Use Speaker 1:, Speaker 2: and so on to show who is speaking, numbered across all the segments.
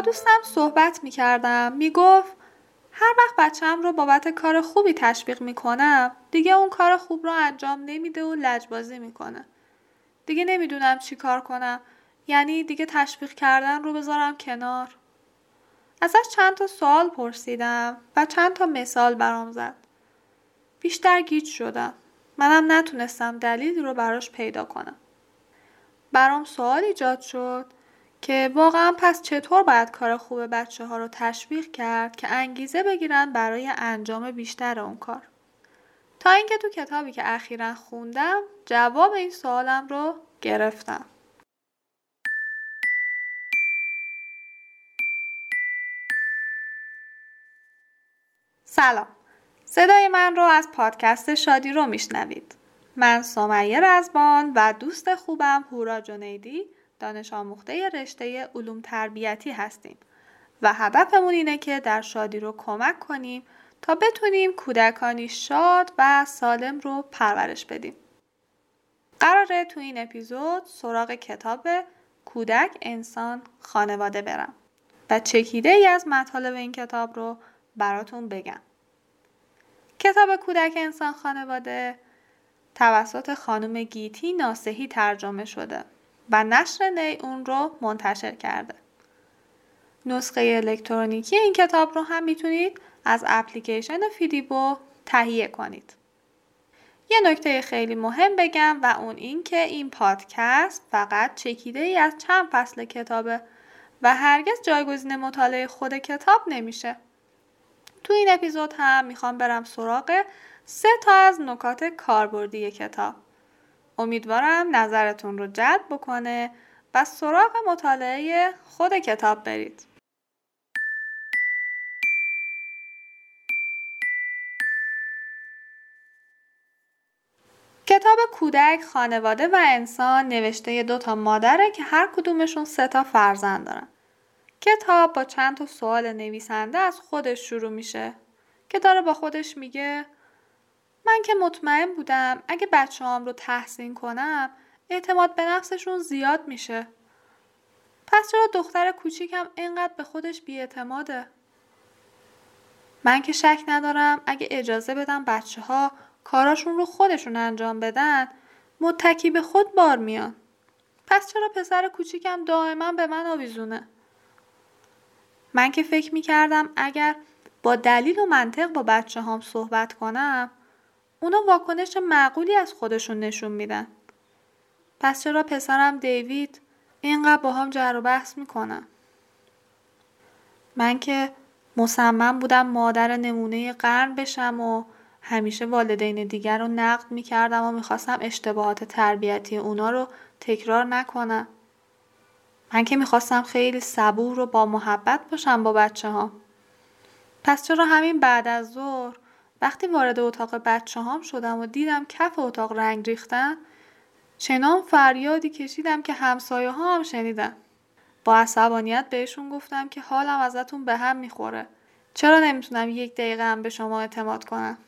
Speaker 1: دوستم صحبت می‌کردم. می‌گفت هر وقت بچم رو بابت کار خوبی تشویق می‌کنم دیگه اون کار خوب رو انجام نمیده و لجبازی می‌کنه. دیگه نمی‌دونم چی کار کنم. یعنی دیگه تشویق کردن رو بذارم کنار. ازش چند تا سوال پرسیدم و چند تا مثال برام زد. بیشتر گیج شدم. منم نتونستم دلیلی رو براش پیدا کنم. برام سوال ایجاد شد. که واقعا پس چطور باید کار خوب بچه ها رو تشویق کرد که انگیزه بگیرن برای انجام بیشتر اون کار؟ تا اینکه تو کتابی که اخیرا خوندم جواب این سوالم رو گرفتم. سلام. صدای من رو از پادکست شادی رو میشنوید. من سمیه رزبان و دوست خوبم هورا جنیدی دانش آموخته رشته علوم تربیتی هستیم و هدفمون اینه که در شادی رو کمک کنیم تا بتونیم کودکانی شاد و سالم رو پرورش بدیم. قراره تو این اپیزود سراغ کتاب کودک انسان خانواده برم و چکیده ای از مطالب این کتاب رو براتون بگم. کتاب کودک انسان خانواده توسط خانم گیتی ناسهی ترجمه شده و نشر نی اون رو منتشر کرده. نسخه الکترونیکی این کتاب رو هم می‌تونید از اپلیکیشن فیدیبو تهیه کنید. یه نکته خیلی مهم بگم و اون این که این پادکست فقط چکیده ای از چند فصل کتابه و هرگز جایگزین مطالعه خود کتاب نمیشه. تو این اپیزود هم می‌خوام برم سراغ سه تا از نکات کاربردی کتاب. امیدوارم نظرتون رو جلب بکنه و سراغ مطالعه خود کتاب برید. کتاب کودک، خانواده و انسان نوشته دو تا مادره که هر کدومشون سه تا فرزند دارن. کتاب با چند تا سوال نویسنده از خودش شروع میشه که داره با خودش میگه من که مطمئن بودم اگه بچه هم رو تحسین کنم اعتماد به نفسشون زیاد میشه. پس چرا دختر کوچیکم اینقدر به خودش بیاعتماده؟ من که شک ندارم اگه اجازه بدم بچه ها کاراشون رو خودشون انجام بدن متکی به خود بار میان. پس چرا پسر کوچیکم دائما به من آویزونه؟ من که فکر می‌کردم اگر با دلیل و منطق با بچه هام صحبت کنم اونا واکنش معقولی از خودشون نشون میدن. پس چرا پسرم دیوید اینقدر با هم جر و بحث می‌کنم؟ من که مصمم بودم مادر نمونه قرن بشم و همیشه والدین دیگر رو نقد می‌کردم و می‌خواستم اشتباهات تربیتی اونا رو تکرار نکنم. من که می‌خواستم خیلی صبور و با محبت باشم با بچه ها. پس چرا همین بعد از ظهر وقتی وارد اتاق بچه هام شدم و دیدم کف اتاق رنگ ریختن چنان فریادی کشیدم که همسایه ها هم شنیدن. با عصبانیت بهشون گفتم که حالم ازتون به هم می‌خوره. چرا نمی‌تونم یک دقیقه هم به شما اعتماد کنم؟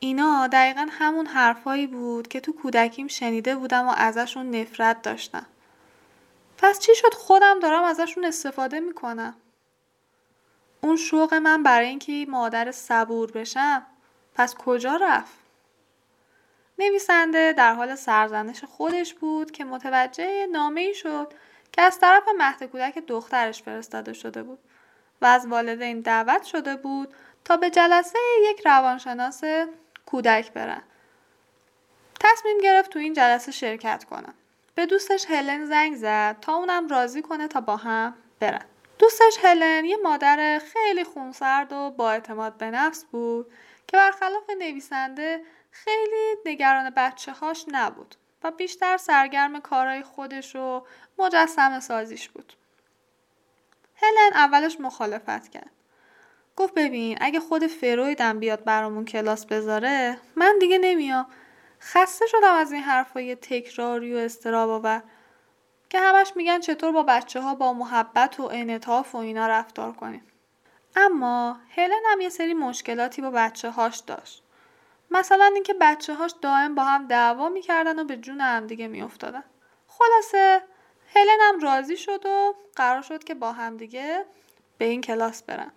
Speaker 1: اینا دقیقا همون حرفایی بود که تو کودکیم شنیده بودم و ازشون نفرت داشتم. پس چی شد خودم دارم ازشون استفاده می‌کنم؟ اون شوق من برای اینکه مادر صبور بشم پس کجا رفت؟ نویسنده در حال سرزنش خودش بود که متوجه نامه ای شد که از طرف مهد کودک دخترش فرستاده شده بود و از والدین دعوت شده بود تا به جلسه یک روانشناس کودک برن. تصمیم گرفت تو این جلسه شرکت کنه. به دوستش هلن زنگ زد تا اونم راضی کنه تا با هم برن. دوستش هلن یه مادر خیلی خونسرد و با اعتماد به نفس بود که برخلاف نویسنده خیلی نگران بچه هاش نبود و بیشتر سرگرم کارهای خودش و مجسم سازیش بود. هلن اولش مخالفت کرد. گفت ببین اگه خود فرویدم بیاد برامون کلاس بذاره من دیگه نمیام خسته شدم از این حرفای تکراری و استراب که همش میگن چطور با بچه ها با محبت و انعطاف و اینا رفتار کنیم. اما هلن هم یه سری مشکلاتی با بچه هاش داشت. مثلا اینکه بچه هاش دائم با هم دعوا می‌کردن و به جون هم دیگه میافتادن. خلاصه هلن هم راضی شد و قرار شد که با هم دیگه به این کلاس برن.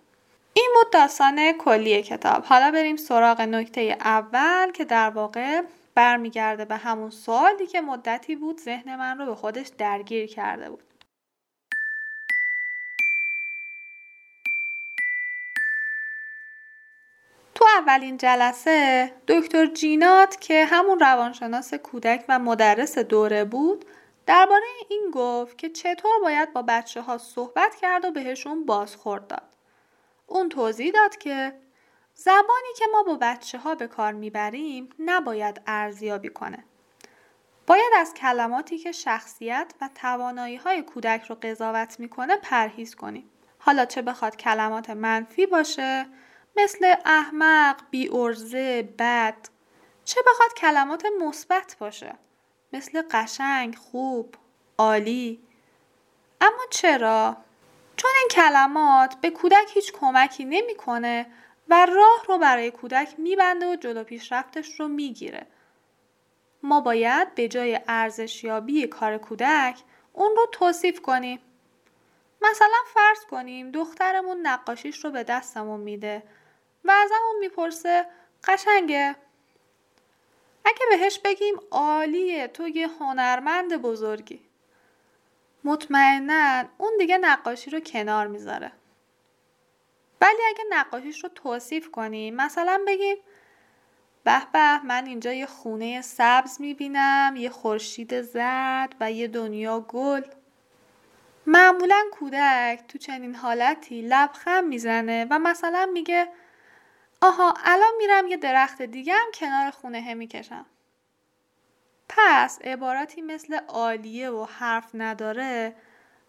Speaker 1: این بود داستان کلی کتاب. حالا بریم سراغ نکته اول که در واقع برمیگرده به همون سوالی که مدتی بود ذهن من رو به خودش درگیر کرده بود تو اولین جلسه دکتر جینات که همون روانشناس کودک و مدرس دوره بود درباره این گفت که چطور باید با بچه ها صحبت کرد و بهشون بازخورد داد. اون توضیح داد که زبانی که ما با بچه ها به کار می‌بریم نباید ارزیابی کنه. باید از کلماتی که شخصیت و توانایی های کودک رو قضاوت می‌کنه پرهیز کنیم. حالا چه بخواد کلمات منفی باشه مثل احمق، بیورزه، بد چه بخواد کلمات مثبت باشه مثل قشنگ، خوب، عالی اما چرا؟ چون این کلمات به کودک هیچ کمکی نمی‌کنه و راه رو برای کودک میبنده و جلو پیشرفتش رو می‌گیره. ما باید به جای ارزشیابی کار کودک اون رو توصیف کنیم. مثلا فرض کنیم دخترمون نقاشیش رو به دستمون میده و ازمون می‌پرسه قشنگه اگه بهش بگیم عالیه تو یه هنرمند بزرگی مطمئنا اون دیگه نقاشی رو کنار می‌ذاره ولی اگه نقاشیش رو توصیف کنیم مثلا بگیم به به من اینجا یه خونه سبز می‌بینم یه خورشید زرد و یه دنیا گل. معمولا کودک تو چنین حالتی لبخند می‌زنه و مثلا میگه آها الان میرم یه درخت دیگه هم کنار خونه می‌کشم. پس عباراتی مثل عالیه و حرف نداره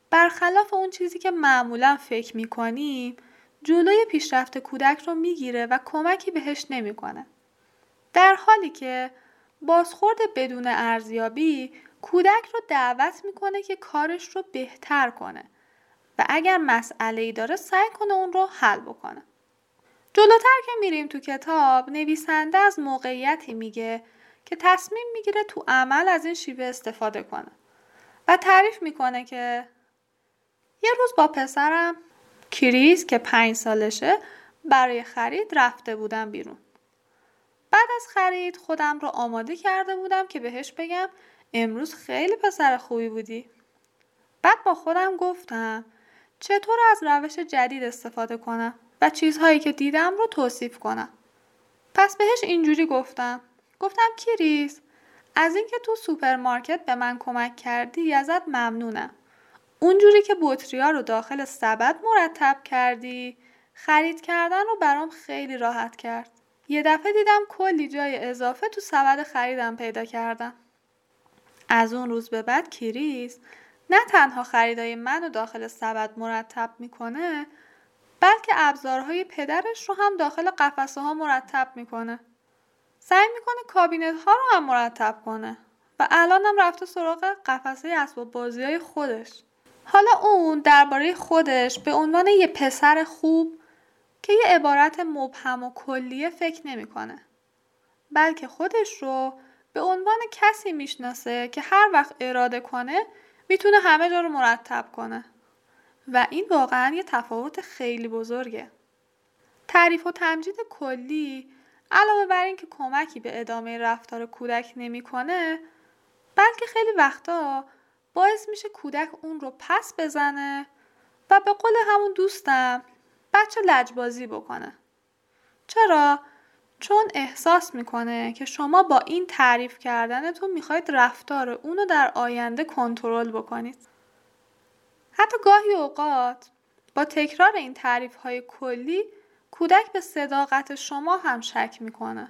Speaker 1: برخلاف اون چیزی که معمولا فکر می‌کنیم جلوی پیشرفت کودک رو می‌گیره و کمکی بهش نمی‌کنه. در حالی که بازخورد بدون ارزیابی کودک رو دعوت می‌کنه که کارش رو بهتر کنه و اگر مسئله ای داره سعی کنه اون رو حل بکنه. جلوتر که میریم تو کتاب نویسنده از موقعیتی میگه که تصمیم می‌گیره تو عمل از این شیوه استفاده کنه و تعریف می‌کنه که یه روز با پسرم کریس که پنج سالشه برای خرید رفته بودم بیرون. بعد از خرید خودم رو آماده کرده بودم که بهش بگم امروز خیلی پسر خوبی بودی. بعد با خودم گفتم چطور از روش جدید استفاده کنم و چیزهایی که دیدم رو توصیف کنم؟ پس بهش اینجوری گفتم. گفتم کریس از اینکه تو سوپرمارکت به من کمک کردی ازت ممنونم. اونجوری که بطریا رو داخل سبد مرتب کردی خرید کردن رو برام خیلی راحت کرد. یه دفعه دیدم کلی جای اضافه تو سبد خریدم پیدا کردم. از اون روز به بعد کریس نه تنها خریدای منو داخل سبد مرتب می‌کنه بلکه ابزارهای پدرش رو هم داخل قفسه ها مرتب می‌کنه. سعی می‌کنه کابینت ها رو هم مرتب کنه و الان هم رفته سراغ قفسه اسباب بازی های خودش. حالا اون درباره خودش به عنوان یه پسر خوب که یه عبارت مبهم و کلیه فکر نمی‌کنه. بلکه خودش رو به عنوان کسی می‌شناسه که هر وقت اراده کنه می‌تونه همه جا رو مرتب کنه. و این واقعا یه تفاوت خیلی بزرگه. تعریف و تمجید کلی علاوه بر اینکه کمکی به ادامه رفتار کودک نمی‌کنه بلکه خیلی وقتا باعث میشه کودک اون رو پس بزنه و به قول همون دوستم بچه لجبازی بکنه. چرا؟ چون احساس می‌کنه که شما با این تعریف کردنتون می‌خواید رفتار اونو در آینده کنترل بکنید. حتی گاهی اوقات با تکرار این تعریف های کلی کودک به صداقت شما هم شک می‌کنه.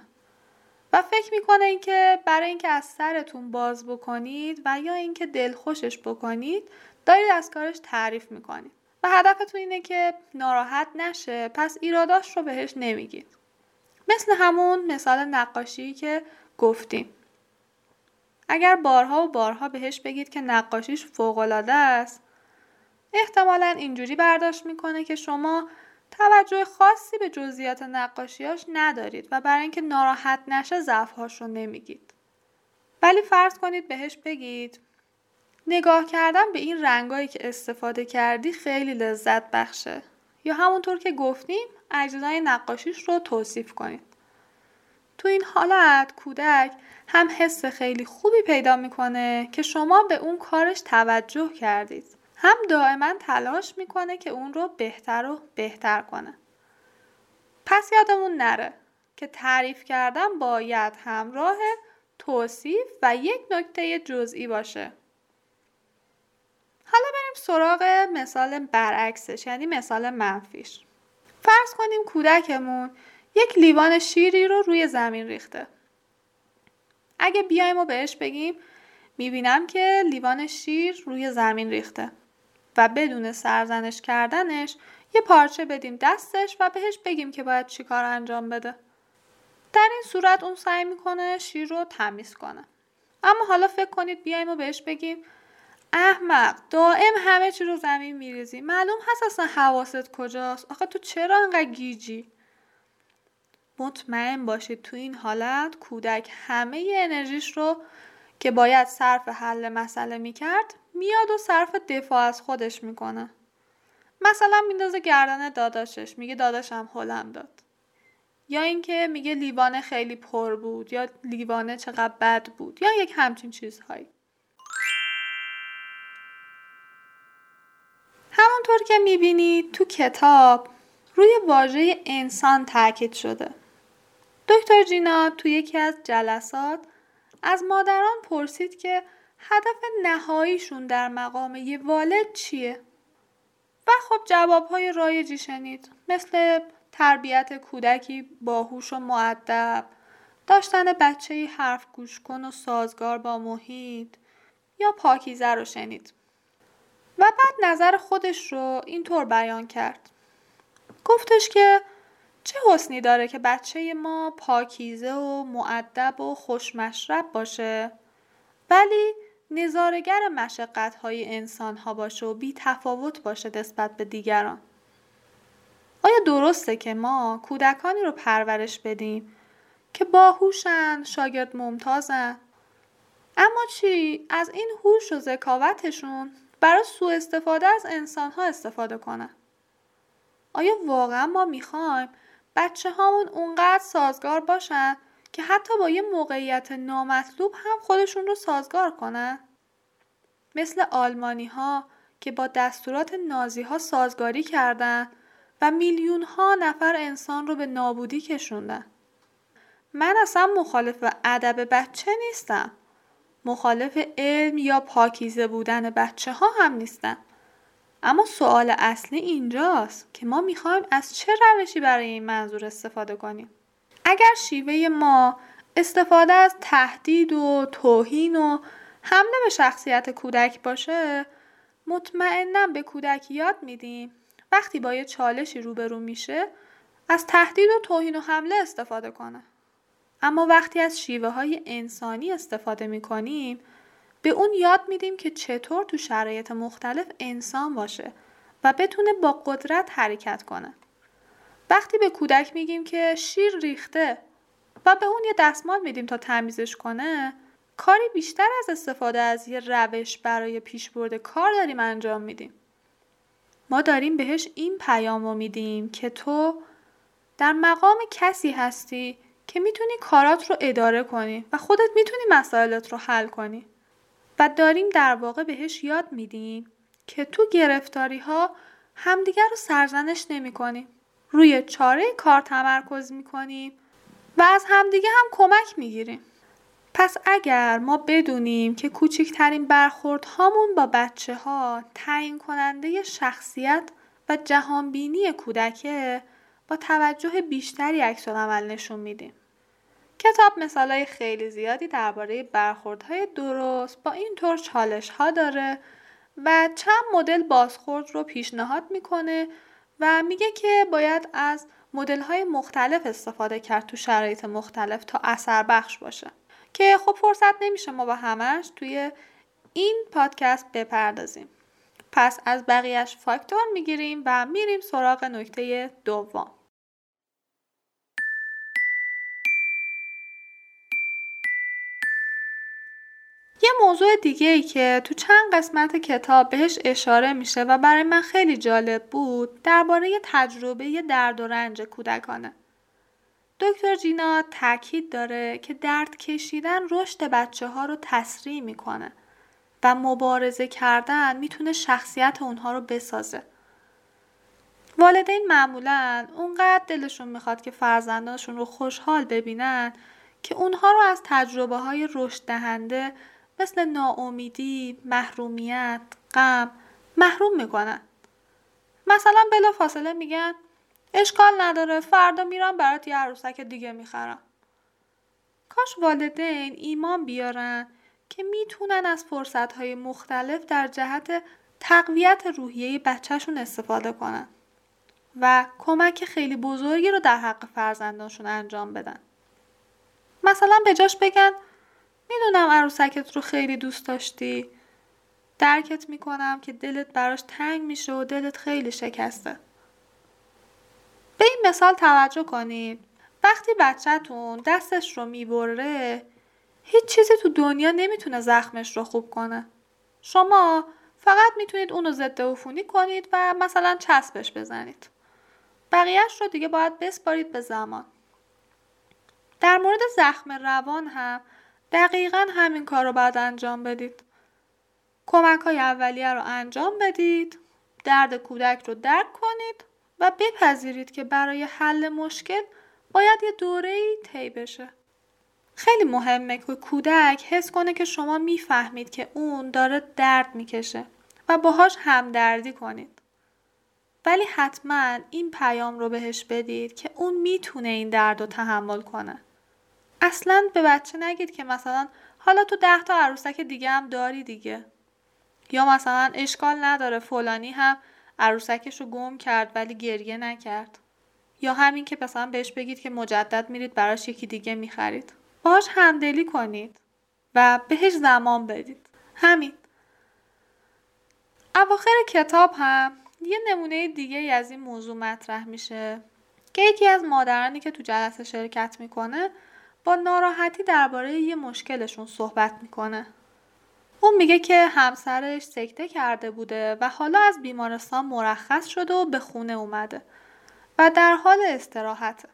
Speaker 1: و فکر می‌کنه اینکه برای اینکه از سرتون باز بکنید و یا اینکه دلخوشش بکنید دارید از کارش تعریف می‌کنید. و هدفتون اینه که ناراحت نشه پس ایراداش رو بهش نمیگید. مثل همون مثال نقاشی که گفتیم. اگر بارها و بارها بهش بگید که نقاشیش فوقالعاده است احتمالا اینجوری برداشت می‌کنه که شما توجه خاصی به جزئیات نقاشیاش ندارید و برای اینکه ناراحت نشه ضعفهاش رو نمیگید. ولی فرض کنید بهش بگید نگاه کردن به این رنگایی که استفاده کردی خیلی لذت بخشه. یا همونطور که گفتیم اجزای نقاشیش رو توصیف کنید. تو این حالت کودک هم حس خیلی خوبی پیدا می‌کنه که شما به اون کارش توجه کردید. هم دائما تلاش می‌کنه که اون رو بهتر و بهتر کنه. پس یادمون نره که تعریف کردن باید همراه توصیف و یک نکته جزئی باشه. حالا بریم سراغ مثال برعکسش یعنی مثال منفیش. فرض کنیم کودکمون یک لیوان شیری رو روی زمین ریخته. اگه بیایم و بهش بگیم می‌بینم که لیوان شیر روی زمین ریخته. و بدون سرزنش کردنش یه پارچه بدیم دستش و بهش بگیم که باید چیکار انجام بده. در این صورت اون سعی می‌کنه شیر رو تمیز کنه. اما حالا فکر کنید بیایم و بهش بگیم احمق دائم همه چی رو زمین میریزی. معلوم هست اصلا حواست کجاست؟ آخه تو چرا انقدر گیجی؟ مطمئن باشید تو این حالت کودک همه انرژیش رو که باید صرف حل مسئله می‌کرد میاد و صرف دفاع از خودش می‌کنه. مثلا میندازه گردن داداشش میگه داداشم هلم داد. یا اینکه میگه لیوانه خیلی پر بود یا لیوانه چقدر بد بود یا یک همچین چیزهایی. همونطور که می‌بینید تو کتاب روی واژه انسان تاکید شده. دکتر جینا تو یکی از جلسات از مادران پرسید که هدف نهاییشون در مقام یه والد چیه؟ و خب جوابهای رایجی شنید. مثل تربیت کودکی باهوش و معدب داشتن بچه حرف گوش کن و سازگار با محیط یا پاکیزه رو شنید. و بعد نظر خودش رو اینطور بیان کرد. گفتش که چه حسنی داره که بچه ما پاکیزه و معدب و خوشمشرب باشه. ولی نظارگر مشقت های انسان ها باشه و بی تفاوت باشه نسبت به دیگران. آیا درسته که ما کودکانی رو پرورش بدیم که باهوشن شاگرد ممتازن؟ اما چی؟ از این هوش و ذکاوتشون برای سوء استفاده از انسان ها استفاده کنن. آیا واقعا ما می‌خوایم بچه هامون اونقدر سازگار باشن که حتی با یه موقعیت نامطلوب هم خودشون رو سازگار کنن؟ مثل آلمانی ها که با دستورات نازی ها سازگاری کردن و میلیون ها نفر انسان رو به نابودی کشوندن. من اصلا مخالف ادب بچه نیستم. مخالف علم یا پاکیزه بودن بچه ها هم نیستم. اما سوال اصلی اینجاست که ما می‌خوایم از چه روشی برای این منظور استفاده کنیم اگر شیوه ما استفاده از تهدید و توهین و حمله به شخصیت کودک باشه مطمئنا به کودک یاد میدیم وقتی با یه چالشی روبرو میشه از تهدید و توهین و حمله استفاده کنه اما وقتی از شیوه های انسانی استفاده می‌کنیم به اون یاد میدیم که چطور تو شرایط مختلف انسان باشه و بتونه با قدرت حرکت کنه. وقتی به کودک میگیم که شیر ریخته و به اون یه دستمال میدیم تا تمیزش کنه کاری بیشتر از استفاده از یه روش برای پیشبرد کار داریم انجام میدیم. ما داریم بهش این پیام رو میدیم که تو در مقام کسی هستی که می‌تونی کارات رو اداره کنی و خودت می‌تونی مسائلت رو حل کنی. و داریم در واقع بهش یاد میدیم که تو گرفتاری ها همدیگر رو سرزنش نمی کنیم. روی چاره کار تمرکز می کنیم و از همدیگه هم کمک می گیریم. پس اگر ما بدونیم که کوچکترین برخورد هامون با بچه ها تعیین کننده شخصیت و جهانبینی کودکه با توجه بیشتری عکس عمل نشون میدیم. کتاب مثالای خیلی زیادی درباره برخوردهای درست با این طور چالش ها داره و چند مدل بازخورد رو پیشنهاد می‌کنه و میگه که باید از مدل های مختلف استفاده کرد تو شرایط مختلف تا اثر بخش باشه. که خب فرصت نمیشه ما با همش توی این پادکست بپردازیم. پس از بقیهش فاکتور می‌گیریم و میریم سراغ نکته دوم. موضوع دیگه ای که تو چند قسمت کتاب بهش اشاره میشه و برای من خیلی جالب بود درباره تجربه درد و رنج کودکانه. دکتر جینا تاکید داره که درد کشیدن رشد بچه ها رو تسریع می‌کنه و مبارزه کردن می‌تونه شخصیت اونها رو بسازه. والدین معمولا اونقدر دلشون می‌خواد که فرزندانشون رو خوشحال ببینن که اونها رو از تجربه های رشد دهنده مثل ناامیدی، محرومیت، غم محروم می‌کنن. مثلا بلا فاصله میگن اشکال نداره فردا میرم برات یه عروسک دیگه می‌خرم. کاش والدین ایمان بیارن که می‌تونن از فرصتهای مختلف در جهت تقویت روحیه بچهشون استفاده کنن و کمک خیلی بزرگی رو در حق فرزندانشون انجام بدن. مثلا به جاش بگن می‌دونم عروسکت رو خیلی دوست داشتی. درکت می‌کنم که دلت براش تنگ میشه و دلت خیلی شکسته. به این مثال توجه کنید وقتی بچهتون دستش رو می‌بره هیچ چیزی تو دنیا نمی‌تونه زخمش رو خوب کنه. شما فقط می‌تونید اونو ضد عفونی کنید و مثلا چسبش بزنید. بقیهش رو دیگه باید بسپارید به زمان. در مورد زخم روان هم دقیقا همین کار رو باید انجام بدید. کمک های اولیه رو انجام بدید، درد کودک رو درک کنید و بپذیرید که برای حل مشکل باید یه دوره ای طی بشه. خیلی مهمه که کودک حس کنه که شما می‌فهمید که اون داره درد می‌کشه و باهاش همدردی کنید. ولی حتما این پیام رو بهش بدید که اون می‌تونه این درد رو تحمل کنه. اصلا به بچه نگید که مثلا حالا تو ده تا عروسک دیگه هم داری دیگه. یا مثلا اشکال نداره فلانی هم عروسکش رو گم کرد ولی گریه نکرد. یا همین که مثلا بهش بگید که مجدد میرید براش یکی دیگه می‌خرید. باش همدلی کنید و بهش زمان بدید. همین. اواخر کتاب هم یه نمونه دیگه از این موضوع مطرح میشه که یکی از مادرانی که تو جلسه شرکت می‌کنه با ناراحتی درباره یه مشکلشون صحبت می‌کنه. اون میگه که همسرش سکته کرده بوده و حالا از بیمارستان مرخص شده و به خونه اومده و در حال استراحته.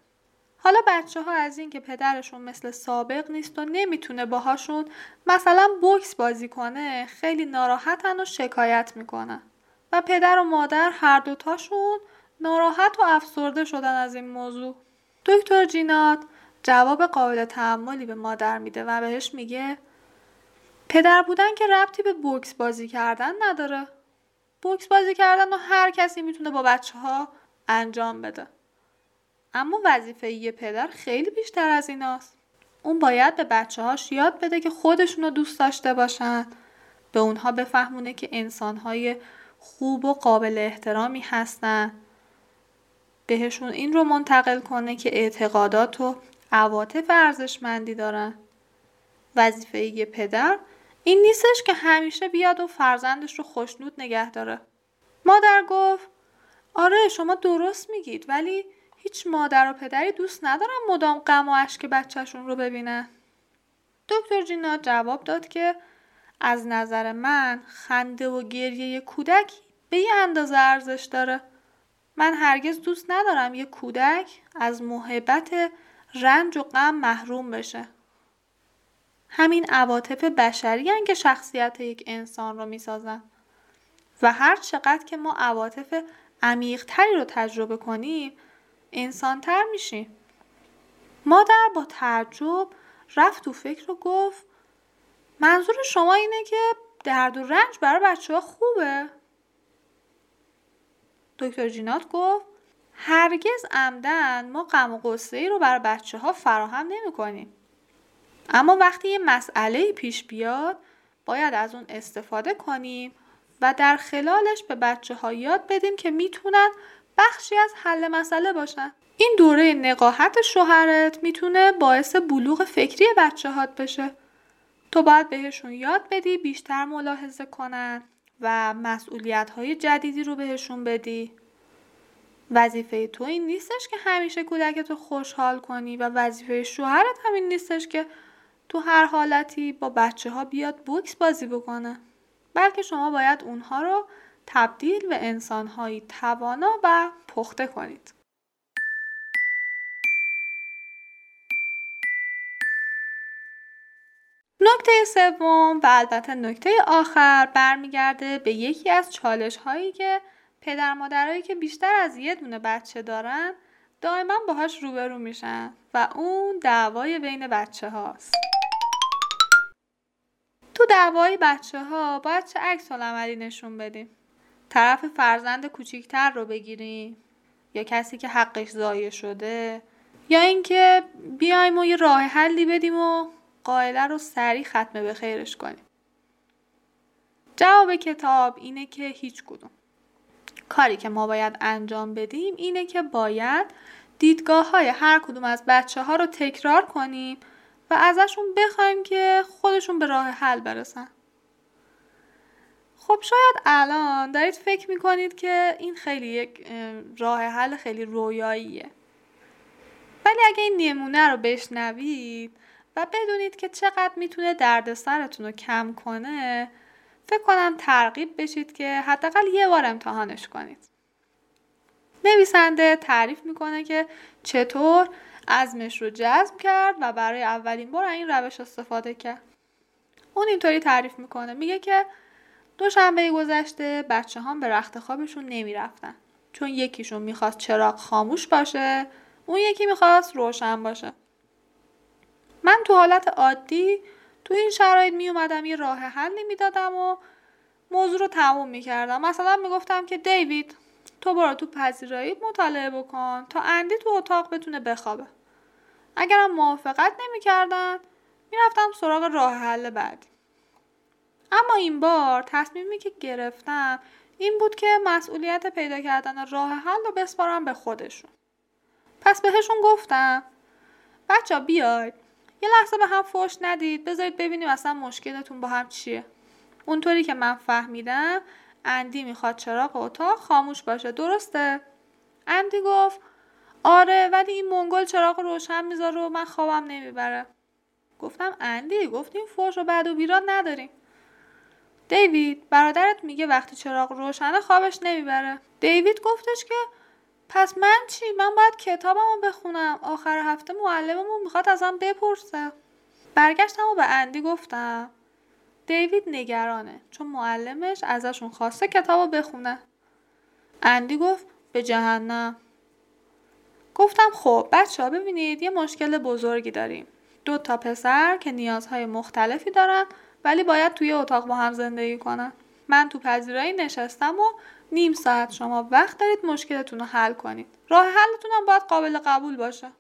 Speaker 1: حالا بچه ها از اینکه پدرشون مثل سابق نیست و نمی‌تونه باهاشون مثلا بوکس بازی کنه خیلی ناراحتن و شکایت می‌کنن و پدر و مادر هر دوتاشون ناراحت و افسرده شدن از این موضوع. دکتر جینات جواب قابل تحملی به مادر میده و بهش میگه پدر بودن که ربطی به بوکس بازی کردن نداره. بوکس بازی کردن و هر کسی می‌تونه با بچه ها انجام بده. اما وظیفه یه پدر خیلی بیشتر از ایناست. اون باید به بچه هاش یاد بده که خودشون رو دوست داشته باشن. به اونها بفهمونه که انسانهای خوب و قابل احترامی هستن. بهشون این رو منتقل کنه که اعتقادات و عواطف ارزشمندی دارن. وظیفه یه پدر این نیستش که همیشه بیاد و فرزندش رو خوشنود نگه داره. مادر گفت آره شما درست میگید ولی هیچ مادر و پدری دوست ندارن مدام غم و اشک بچهشون رو ببینن. دکتر جینا جواب داد که از نظر من خنده و گریه کودک به یه اندازه ارزش داره. من هرگز دوست ندارم یه کودک از محبت رنج و غم محروم بشه. همین عواطف بشری که شخصیت یک انسان رو می‌سازن. و هر چقدر که ما عواطف عمیقتری رو تجربه کنیم انسانتر میشیم. مادر با تعجب رفت تو فکر و گفت منظور شما اینه که درد و رنج برای بچه ها خوبه؟ دکتر جینات گفت هرگز عمدن ما غم و ای رو بر بچه ها فراهم نمی کنیم. اما وقتی یه مسئله پیش بیاد باید از اون استفاده کنیم و در خلالش به بچه ها یاد بدیم که می‌تونن بخشی از حل مسئله باشن. این دوره نقاهت شوهرت می‌تونه باعث بلوغ فکری بچه هات بشه. تو باید بهشون یاد بدی بیشتر ملاحظه کنن و مسئولیت های جدیدی رو بهشون بدی وظیفه تو این نیستش که همیشه کودک تو خوشحال کنی و وظیفه شوهرت همین نیستش که تو هر حالتی با بچه ها بیاد بوکس بازی بکنه. بلکه شما باید اونها رو تبدیل به انسانهایی توانا و پخته کنید. نکته سوم و البته نکته آخر برمیگرده به یکی از چالش هایی که پدر مادرایی که بیشتر از یه دونه بچه دارن دائما باهاش روبرو میشن و اون دعوای بین بچه هاست تو دعوای بچه ها باید چه عکس عملی نشون بدیم؟ طرف فرزند کوچیکتر رو بگیریم؟ یا کسی که حقش ضایع شده؟ یا اینکه بیایم و یه راه حلی بدیم و قائله رو سریع ختم به خیرش کنیم؟ جواب کتاب اینه که هیچ کدوم. کاری که ما باید انجام بدیم اینه که باید دیدگاه های هر کدوم از بچه ها رو تکرار کنیم و ازشون بخوایم که خودشون به راه حل برسن. خب شاید الان دارید فکر می‌کنید که این خیلی یک راه حل خیلی رویاییه. ولی اگه این نمونه رو بشنوید و بدونید که چقدر می‌تونه دردسرتون رو کم کنه فکر کنم ترغیب بشید که حداقل یه بار امتحانش کنید. نویسنده تعریف می‌کنه که چطور ازمش رو جذب کرد و برای اولین بار این روش استفاده کرد. اون اینطوری تعریف می‌کنه. میگه که دوشنبه گذشته بچه هم به رخت خوابشون نمی‌رفتن. چون یکیشون می‌خواست چراغ خاموش باشه اون یکی می‌خواست روشن باشه. من تو حالت عادی تو این شرایط می اومدم یه راه حلی می‌دادم و موضوع رو تموم می‌کردم. مثلا می‌گفتم که دیوید تو برو تو پذیرایی مطالعه بکن تا اندی تو اتاق بتونه بخوابه. اگرم موافقت نمی‌کردن می‌رفتم سراغ راه حل بعدی. اما این بار تصمیمی که گرفتم این بود که مسئولیت پیدا کردن راه حل رو بسپارم به خودشون. پس بهشون گفتم بچه بیاید یه لحظه به هم فوش ندید. بذارید ببینیم اصلا مشکلتون با هم چیه. اونطوری که من فهمیدم اندی می‌خواد چراغ اتاق خاموش باشه. درسته؟ اندی گفت آره ولی این منگل چراغ روشن می‌ذاره و من خوابم نمی‌بره. گفتم اندی گفتیم فوش و بعد و نداریم دیوید برادرت میگه وقتی چراغ روشنه خوابش نمی‌بره. دیوید گفتش که پس من چی؟ من باید کتابمو بخونم. آخر هفته معلممون می‌خواد ازم بپرسه. برگشتم و به اندی گفتم دیوید نگرانه چون معلمش ازشون خواسته کتابو بخونه. اندی گفت به جهنم. گفتم خب بچه ها ببینید یه مشکل بزرگی داریم. دو تا پسر که نیازهای مختلفی دارن ولی باید توی اتاق با هم زندگی کنن. من تو پذیرایی نشستم و نیم ساعت شما وقت دارید مشکلتون رو حل کنید. راه حلتون هم باید قابل قبول باشه.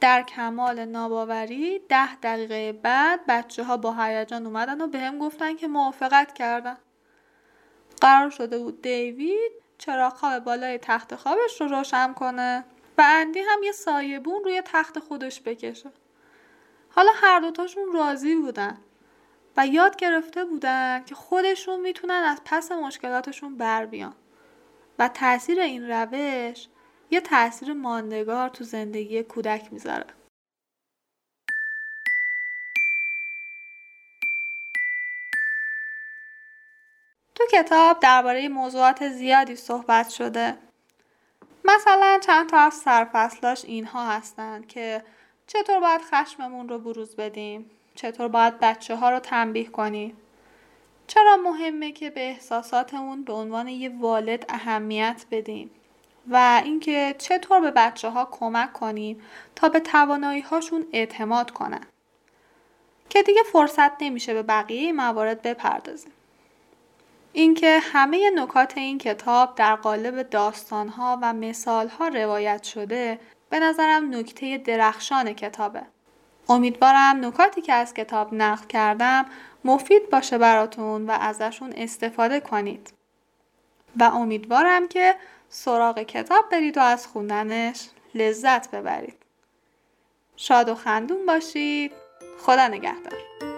Speaker 1: در کمال ناباوری ده دقیقه بعد بچه ها با هیجان اومدن و بهم به گفتن که موافقت کردن. قرار شده بود دیوید چراغ خواب بالای تخت خوابش رو روشن کنه و اندی هم یه سایبون روی تخت خودش بکشه. حالا هر دوتاشون راضی بودن. و یاد گرفته بودن که خودشون می‌تونن از پس مشکلاتشون بر بیان. و تاثیر این روش یه تاثیر ماندگار تو زندگی کودک می‌ذاره. تو کتاب درباره موضوعات زیادی صحبت شده. مثلا چند تا از سرفصلاش اینها هستند که چطور باید خشممون رو بروز بدیم؟ چطور باید بچه ها رو تنبیه کنیم چرا مهمه که به احساساتمون به عنوان یه والد اهمیت بدیم و اینکه چطور به بچه ها کمک کنیم تا به توانایی هاشون اعتماد کنن؟ که دیگه فرصت نمیشه به بقیه موارد بپردازیم. اینکه همه نکات این کتاب در قالب داستانها و مثالها روایت شده به نظرم نکته درخشان کتابه. امیدوارم نکاتی که از کتاب نقل کردم مفید باشه براتون و ازشون استفاده کنید. و امیدوارم که سراغ کتاب برید و از خوندنش لذت ببرید. شاد و خندون باشید. خدا نگهدار.